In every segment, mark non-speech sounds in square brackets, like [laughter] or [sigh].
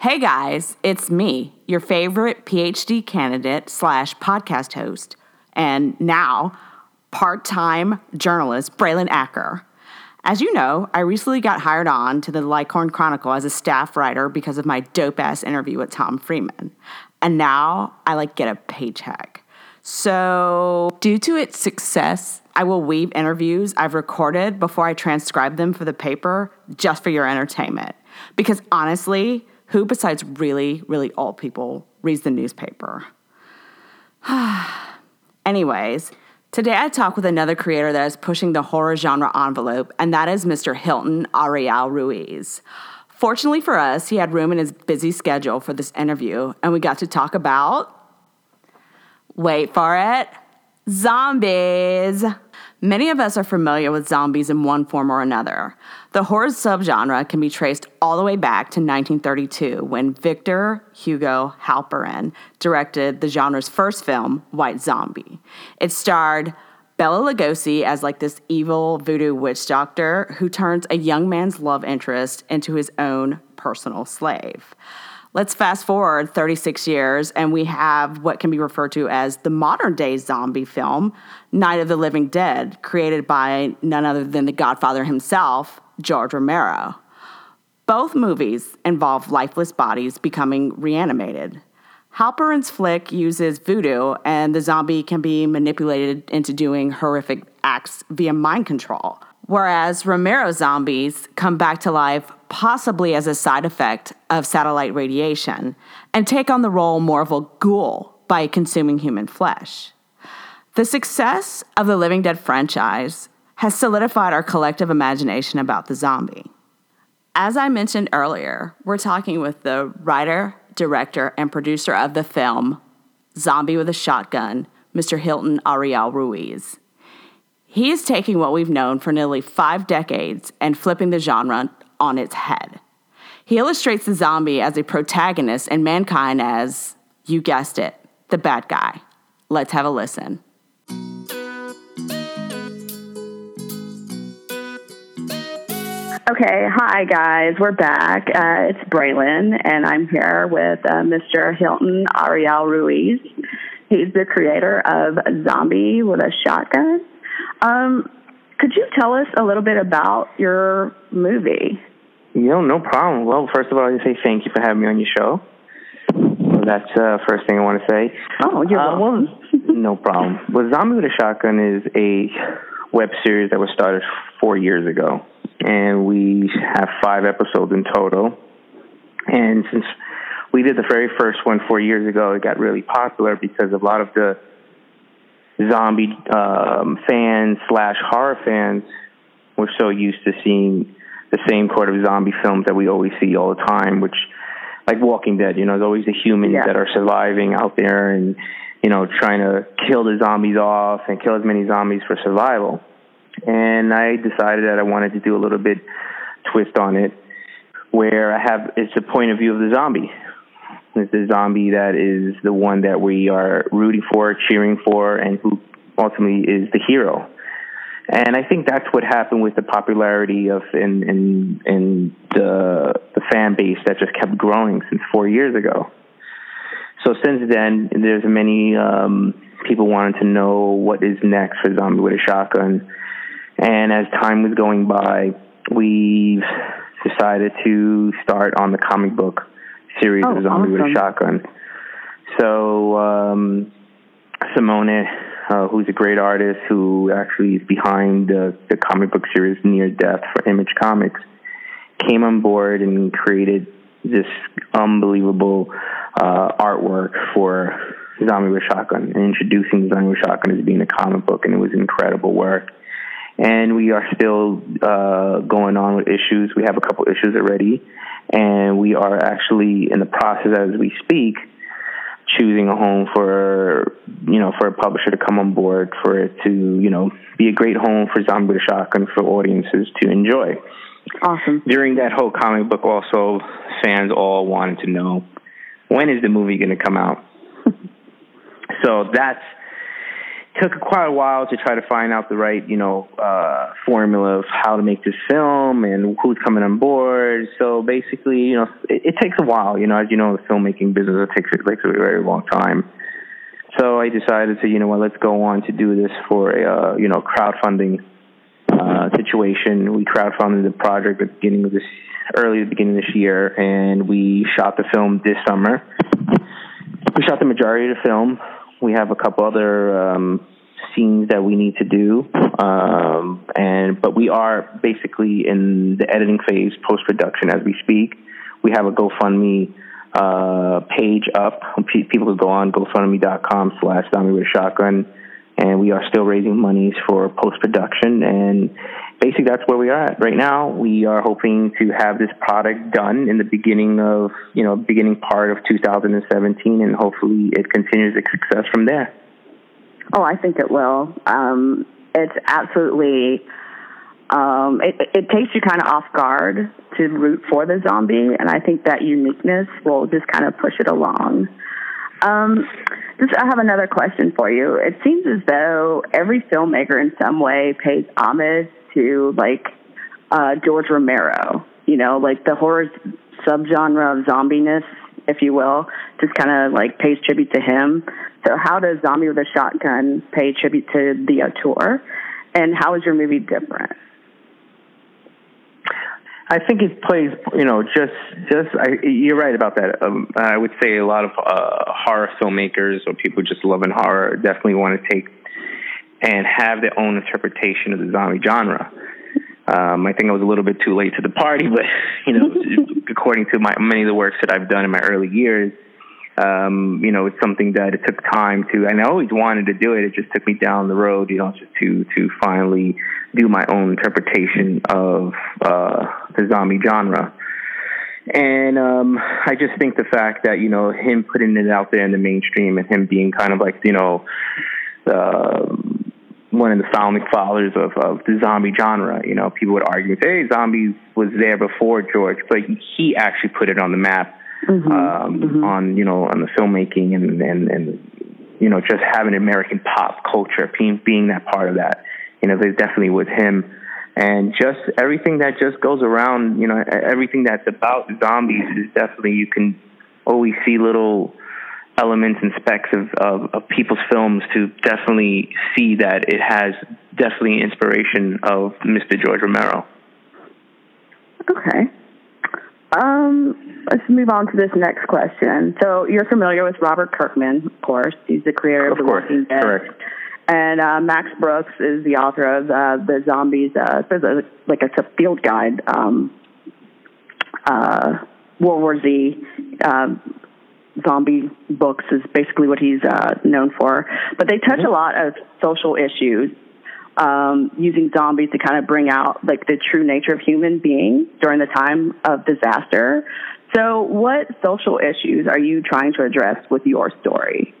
Hey guys, it's me, your favorite PhD candidate slash podcast host, and now part time journalist, Braelin Acker. As you know, I recently got hired on to the Lighthorn Chronicle as a staff writer because of my dope ass interview with Tom Freeman. And now I like get a paycheck. So, due to its success, I will weave interviews I've recorded before I transcribe them for the paper just for your entertainment. Because honestly, who besides really, really old people reads the newspaper? [sighs] Anyways, today I talk with another creator that is pushing the horror genre envelope, and that is Mr. Hilton Ariel Ruiz. Fortunately for us, he had room in his busy schedule for this interview, and we got to talk about, wait for it, zombies. Many of us are familiar with zombies in one form or another. The horror subgenre can be traced all the way back to 1932 when Victor Hugo Halperin directed the genre's first film, White Zombie. It starred Bela Lugosi as like this evil voodoo witch doctor who turns a young man's love interest into his own personal slave. Let's fast forward 36 years, and we have what can be referred to as the modern day zombie film, Night of the Living Dead, created by none other than the Godfather himself, George Romero. Both movies involve lifeless bodies becoming reanimated. Halperin's flick uses voodoo, and the zombie can be manipulated into doing horrific acts via mind control. Whereas Romero's zombies come back to life possibly as a side effect of satellite radiation, and take on the role more of a ghoul by consuming human flesh. The success of the Living Dead franchise has solidified our collective imagination about the zombie. As I mentioned earlier, we're talking with the writer, director, and producer of the film Zombie with a Shotgun, Mr. Hilton Ariel Ruiz. He is taking what we've known for nearly five decades and flipping the genre on its head. He illustrates the zombie as a protagonist and mankind as, you guessed it, the bad guy. Let's have a listen. Okay, hi guys, we're back. Uh, it's Braelin, and I'm here with uh, Mr. Hilton Ariel Ruiz. He's the creator of Zombie with a Shotgun. Um, could you tell us a little bit about your movie? Yo, no problem. Well, first of all, I say thank you for having me on your show. So that's the uh, first thing I want to say. Oh, you're uh, welcome. Well, [laughs] no problem. Well, Zombie with a Shotgun is a web series that was started four years ago, and we have five episodes in total. And since we did the very first one four years ago, it got really popular because a lot of the zombie um, fans slash horror fans were so used to seeing the same sort of zombie films that we always see all the time, which like Walking Dead, you know, there's always the humans Yeah. that are surviving out there and you know trying to kill the zombies off and kill as many zombies for survival. And I decided that I wanted to do a little bit twist on it, where I have it's the point of view of the zombie. It's the zombie that is the one that we are rooting for, cheering for, and who ultimately is the hero. And I think that's what happened with the popularity of and and and the the fan base that just kept growing since four years ago. So since then, there's many um, people wanting to know what is next for Zombie with a Shotgun. And as time was going by, we've decided to start on the comic book series Oh, of Zombie with a. Shotgun. So um, Simone, uh, who's a great artist who actually is behind the, the comic book series Near Death for Image Comics, came on board and created this unbelievable uh, artwork for Zombie with Shotgun and introducing Zombie with Shotgun as being a comic book, and it was incredible work. And we are still uh, going on with issues. We have a couple issues already, and we are actually in the process as we speak choosing a home for you know for a publisher to come on board for it to you know be a great home for Zombie with a Shotgun for audiences to enjoy. Awesome. During that whole comic book, also fans all wanted to know when is the movie going to come out. [laughs] so that's took quite a while to try to find out the right, you know, uh, formula of how to make this film and who's coming on board. So basically, you know, it, it takes a while. You know, as you know, the filmmaking business it takes takes a very long time. So I decided to, you know what, let's go on to do this for a, uh, you know, crowdfunding uh, situation. We crowdfunded the project at the beginning of this, early the beginning of this year, and we shot the film this summer. We shot the majority of the film we have a couple other um, scenes that we need to do, um, and but we are basically in the editing phase, post production as we speak. We have a GoFundMe uh, page up. People can go on GoFundMe.com slash Zombie with Shotgun, and we are still raising monies for post production. And basically, that's where we are at right now. We are hoping to have this product done in the beginning of you know beginning part of 2017, and hopefully it continues its success from there. Oh, I think it will. Um, it's absolutely. Um, it, it takes you kind of off guard to root for the zombie, and I think that uniqueness will just kind of push it along. Um, I have another question for you. It seems as though every filmmaker in some way pays homage to like uh, George Romero. You know, like the horror subgenre of zombiness, if you will, just kind of like pays tribute to him. So, how does Zombie with a Shotgun pay tribute to the auteur? And how is your movie different? I think it plays, you know, just, just. I, you're right about that. Um, I would say a lot of uh, horror filmmakers or people just loving horror definitely want to take and have their own interpretation of the zombie genre. Um, I think I was a little bit too late to the party, [laughs] but you know, [laughs] according to my many of the works that I've done in my early years, um, you know, it's something that it took time to, and I always wanted to do it. It just took me down the road, you know, just to to finally do my own interpretation of uh, the zombie genre. And um, I just think the fact that you know him putting it out there in the mainstream and him being kind of like you know. Uh, one of the founding fathers of, of the zombie genre. You know, people would argue, hey, zombies was there before George, but he actually put it on the map mm-hmm. Um, mm-hmm. on you know on the filmmaking and and and you know just having American pop culture being being that part of that. You know, there definitely with him. And just everything that just goes around, you know, everything that's about zombies is definitely you can always see little elements and specks of, of, of, people's films to definitely see that it has definitely inspiration of Mr. George Romero. Okay. Um, let's move on to this next question. So you're familiar with Robert Kirkman, of course. He's the creator of, of The Walking Dead. Correct. And uh, Max Brooks is the author of uh, the Zombies. Uh, a, like it's a field guide. Um, uh, World War Z um, zombie books is basically what he's uh, known for. But they touch mm-hmm. a lot of social issues, um, using zombies to kind of bring out like the true nature of human beings during the time of disaster. So, what social issues are you trying to address with your story?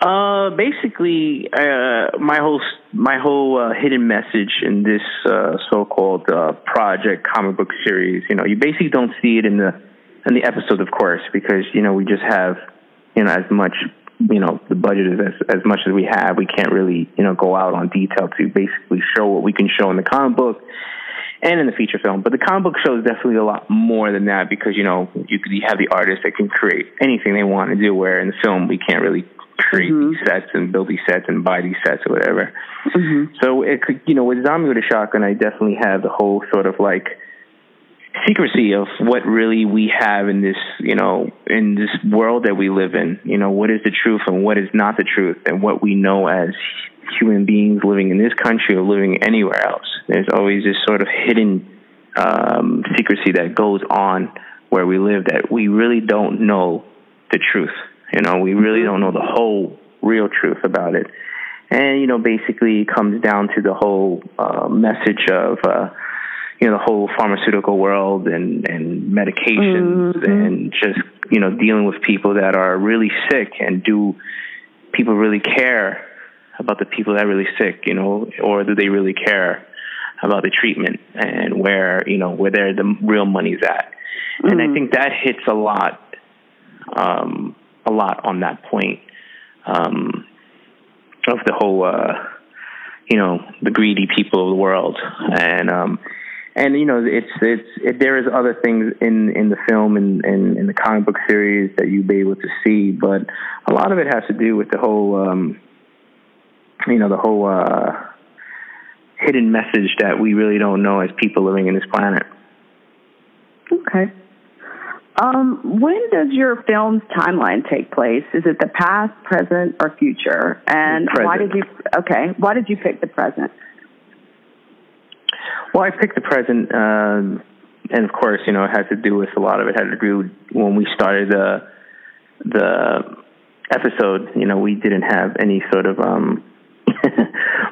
Uh, basically, uh, my whole my whole uh, hidden message in this uh, so-called uh, project comic book series, you know, you basically don't see it in the and the episodes, of course, because you know we just have you know as much you know the budget is as as much as we have. We can't really you know go out on detail to basically show what we can show in the comic book and in the feature film. But the comic book show is definitely a lot more than that because you know you you have the artists that can create anything they want to do. Where in the film we can't really create mm-hmm. these sets and build these sets and buy these sets or whatever. Mm-hmm. So it could, you know, with Zombie with a Shotgun, I definitely have the whole sort of like secrecy of what really we have in this, you know, in this world that we live in. You know, what is the truth and what is not the truth, and what we know as human beings living in this country or living anywhere else. There's always this sort of hidden um, secrecy that goes on where we live that we really don't know the truth. You know, we really don't know the whole real truth about it. And, you know, basically it comes down to the whole uh, message of, uh, you know the whole pharmaceutical world and and medications mm-hmm. and just you know dealing with people that are really sick and do people really care about the people that are really sick you know or do they really care about the treatment and where you know where their the real money's at mm-hmm. and i mm-hmm. think that hits a lot um a lot on that point um of the whole, uh, you know, the greedy people of the world, and um, and you know, it's it's it, there is other things in in the film and in, in the comic book series that you'll be able to see, but a lot of it has to do with the whole, um, you know, the whole uh, hidden message that we really don't know as people living in this planet. Okay. Um, when does your film's timeline take place? Is it the past, present, or future? And present. why did you? Okay, why did you pick the present? Well, I picked the present, um, and of course, you know, it had to do with a lot of it had to do with when we started the the episode. You know, we didn't have any sort of um,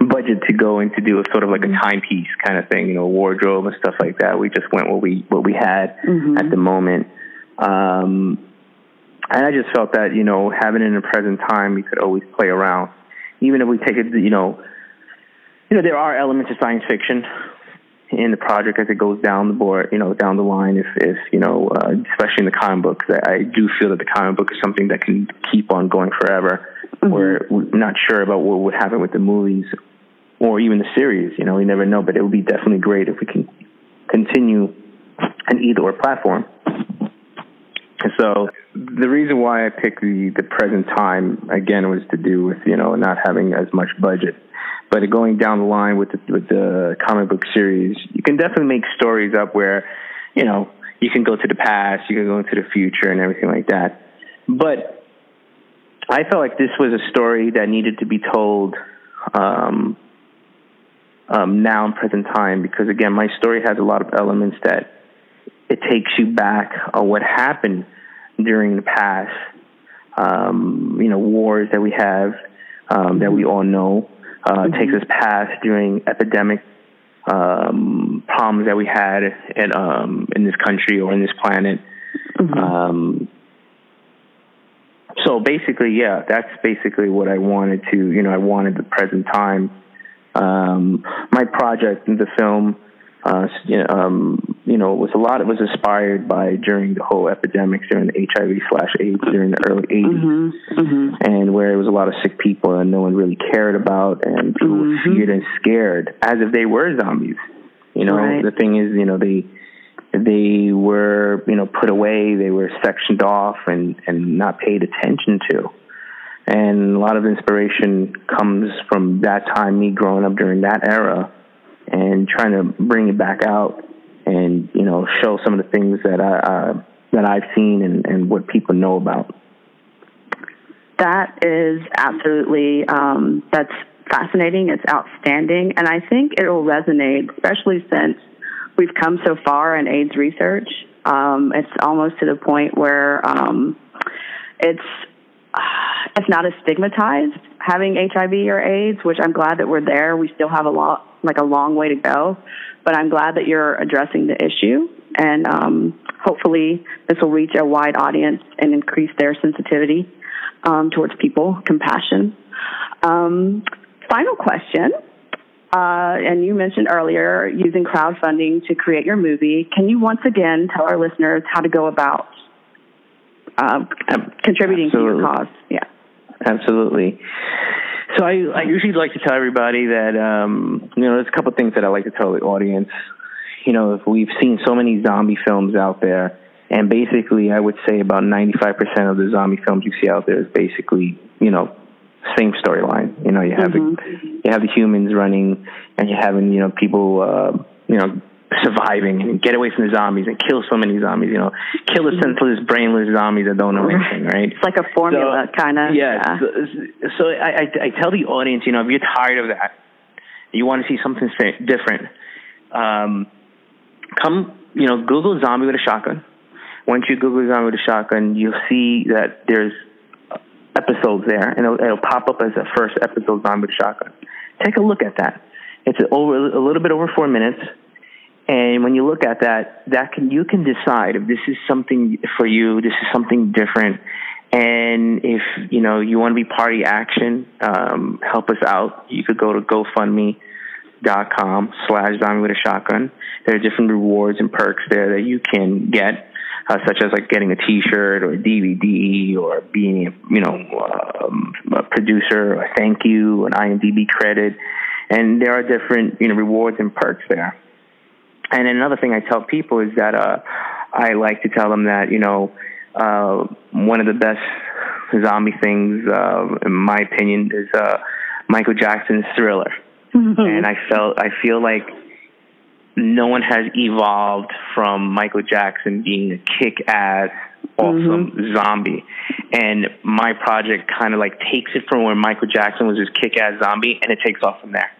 budget to go in to do a sort of like a timepiece kind of thing, you know, wardrobe and stuff like that. We just went what we what we had Mhm. at the moment. Um, and I just felt that, you know, having it in the present time, we could always play around. Even if we take it, you know, you know, there are elements of science fiction in the project as it goes down the board, you know, down the line. If, if you know, uh, especially in the comic books, I, I do feel that the comic book is something that can keep on going forever. Where we're not sure about what would happen with the movies or even the series. You know, we never know, but it would be definitely great if we can continue an either or platform. And so the reason why I picked the, the present time again was to do with you know not having as much budget, but going down the line with the, with the comic book series, you can definitely make stories up where you know you can go to the past, you can go into the future, and everything like that. But I felt like this was a story that needed to be told um, um, now in present time because again, my story has a lot of elements that it takes you back on what happened during the past. Um, you know, wars that we have um, that we all know. Uh, it takes us past during epidemic um, problems that we had in, um, in this country or in this planet. Um, so basically, yeah, that's basically what I wanted to, you know, I wanted the present time. Um, my project in the film, uh, you know, um, you know, was a lot. It was inspired by during the whole epidemics during the HIV slash AIDS during the early 80s, Mm-hmm. and where it was a lot of sick people and no one really cared about, and people were Mhm. feared and scared as if they were zombies. You know, Right. the thing is, you know, they they were you know put away, they were sectioned off and and not paid attention to. And a lot of inspiration comes from that time, me growing up during that era, and trying to bring it back out and you know show some of the things that I uh, that I've seen and, and what people know about. That is absolutely um, that's fascinating. It's outstanding, and I think it will resonate, especially since we've come so far in AIDS research. Um, it's almost to the point where um, it's [sighs] it's not as stigmatized having HIV or AIDS, which I'm glad that we're there. We still have a lot, like a long way to go, but I'm glad that you're addressing the issue, and um, hopefully this will reach a wide audience and increase their sensitivity um, towards people, compassion. Um, final question. Uh, and you mentioned earlier using crowdfunding to create your movie. Can you once again tell our listeners how to go about uh, contributing to your Absolutely. cause? Yeah. Absolutely. So I, I usually like to tell everybody that um, you know there's a couple of things that I like to tell the audience. You know, if we've seen so many zombie films out there, and basically I would say about 95% of the zombie films you see out there is basically you know same storyline. You know, you have the, you have the humans running, and you're having you know people uh, you know surviving and get away from the zombies and kill so many zombies. You know, kill the senseless, brainless zombies that don't know anything. Right? It's like a formula, kind of. Yeah. So, so I, I, I tell the audience, you know, if you're tired of that, you want to see something different, um, come, you know, Google zombie with a shotgun. Once you Google zombie with a shotgun, you'll see that there's episodes there, and it'll, it'll pop up as a first episode zombie with a shotgun. Take a look at that. It's over a little bit over four minutes. And when you look at that, that can you can decide if this is something for you, this is something different, and if you know you want to be party action, um, help us out. You could go to GoFundMe.com slash zombie with a shotgun. There are different rewards and perks there that you can get. uh, such as like getting a T-shirt or a DVD or being, you know, um, a producer, a thank you, an IMDb credit, and there are different, you know, rewards and perks there. And another thing I tell people is that uh, I like to tell them that you know uh, one of the best zombie things, uh, in my opinion, is uh, Michael Jackson's Thriller. Mm-hmm. And I felt I feel like no one has evolved from Michael Jackson being a kick-ass, awesome mm-hmm. zombie. And my project kind of like takes it from where Michael Jackson was this kick-ass zombie, and it takes off from there.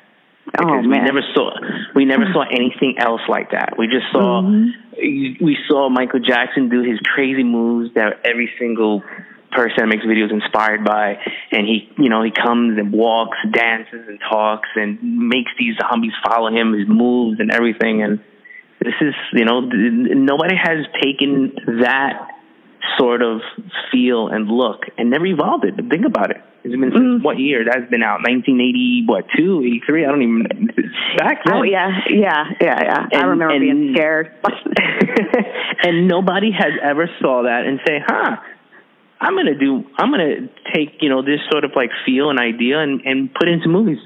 Oh, because we never saw we never saw anything else like that. We just saw mm-hmm. we saw Michael Jackson do his crazy moves that every single person that makes videos inspired by. And he you know he comes and walks dances and talks and makes these zombies follow him his moves and everything. And this is you know nobody has taken that sort of feel and look and never evolved it. But think about it it's been mm. what year that's been out 1980 what two 83 i don't even back then. oh yeah yeah yeah yeah and, i remember and, being scared [laughs] [laughs] and nobody has ever saw that and say huh I'm gonna do. I'm gonna take you know this sort of like feel and idea and and put into movies.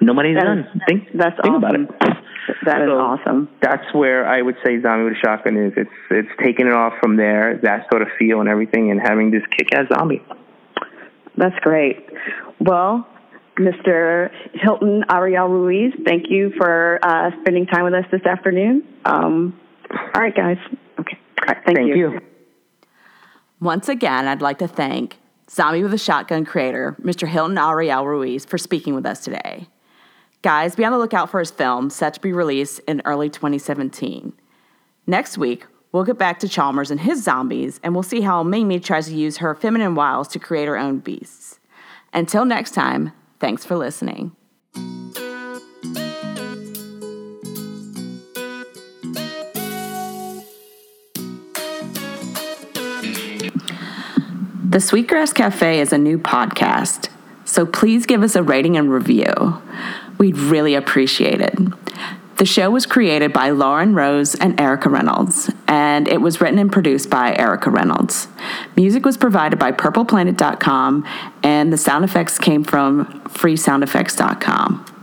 Nobody's that done. Is, think that's think awesome. about it. That is so awesome. That's where I would say Zombie with a Shotgun is. It's it's taking it off from there, that sort of feel and everything, and having this kick-ass zombie. That's great. Well, Mr. Hilton Ariel Ruiz, thank you for uh, spending time with us this afternoon. Um, all right, guys. Okay. All right, thank, thank you. you. Once again, I'd like to thank Zombie with a Shotgun creator, Mr. Hilton Ariel Ruiz, for speaking with us today. Guys, be on the lookout for his film, set to be released in early 2017. Next week, we'll get back to Chalmers and his zombies, and we'll see how Mimi tries to use her feminine wiles to create her own beasts. Until next time, thanks for listening. The Sweetgrass Cafe is a new podcast, so please give us a rating and review. We'd really appreciate it. The show was created by Lauren Rose and Erica Reynolds, and it was written and produced by Erica Reynolds. Music was provided by PurplePlanet.com, and the sound effects came from FreeSoundEffects.com.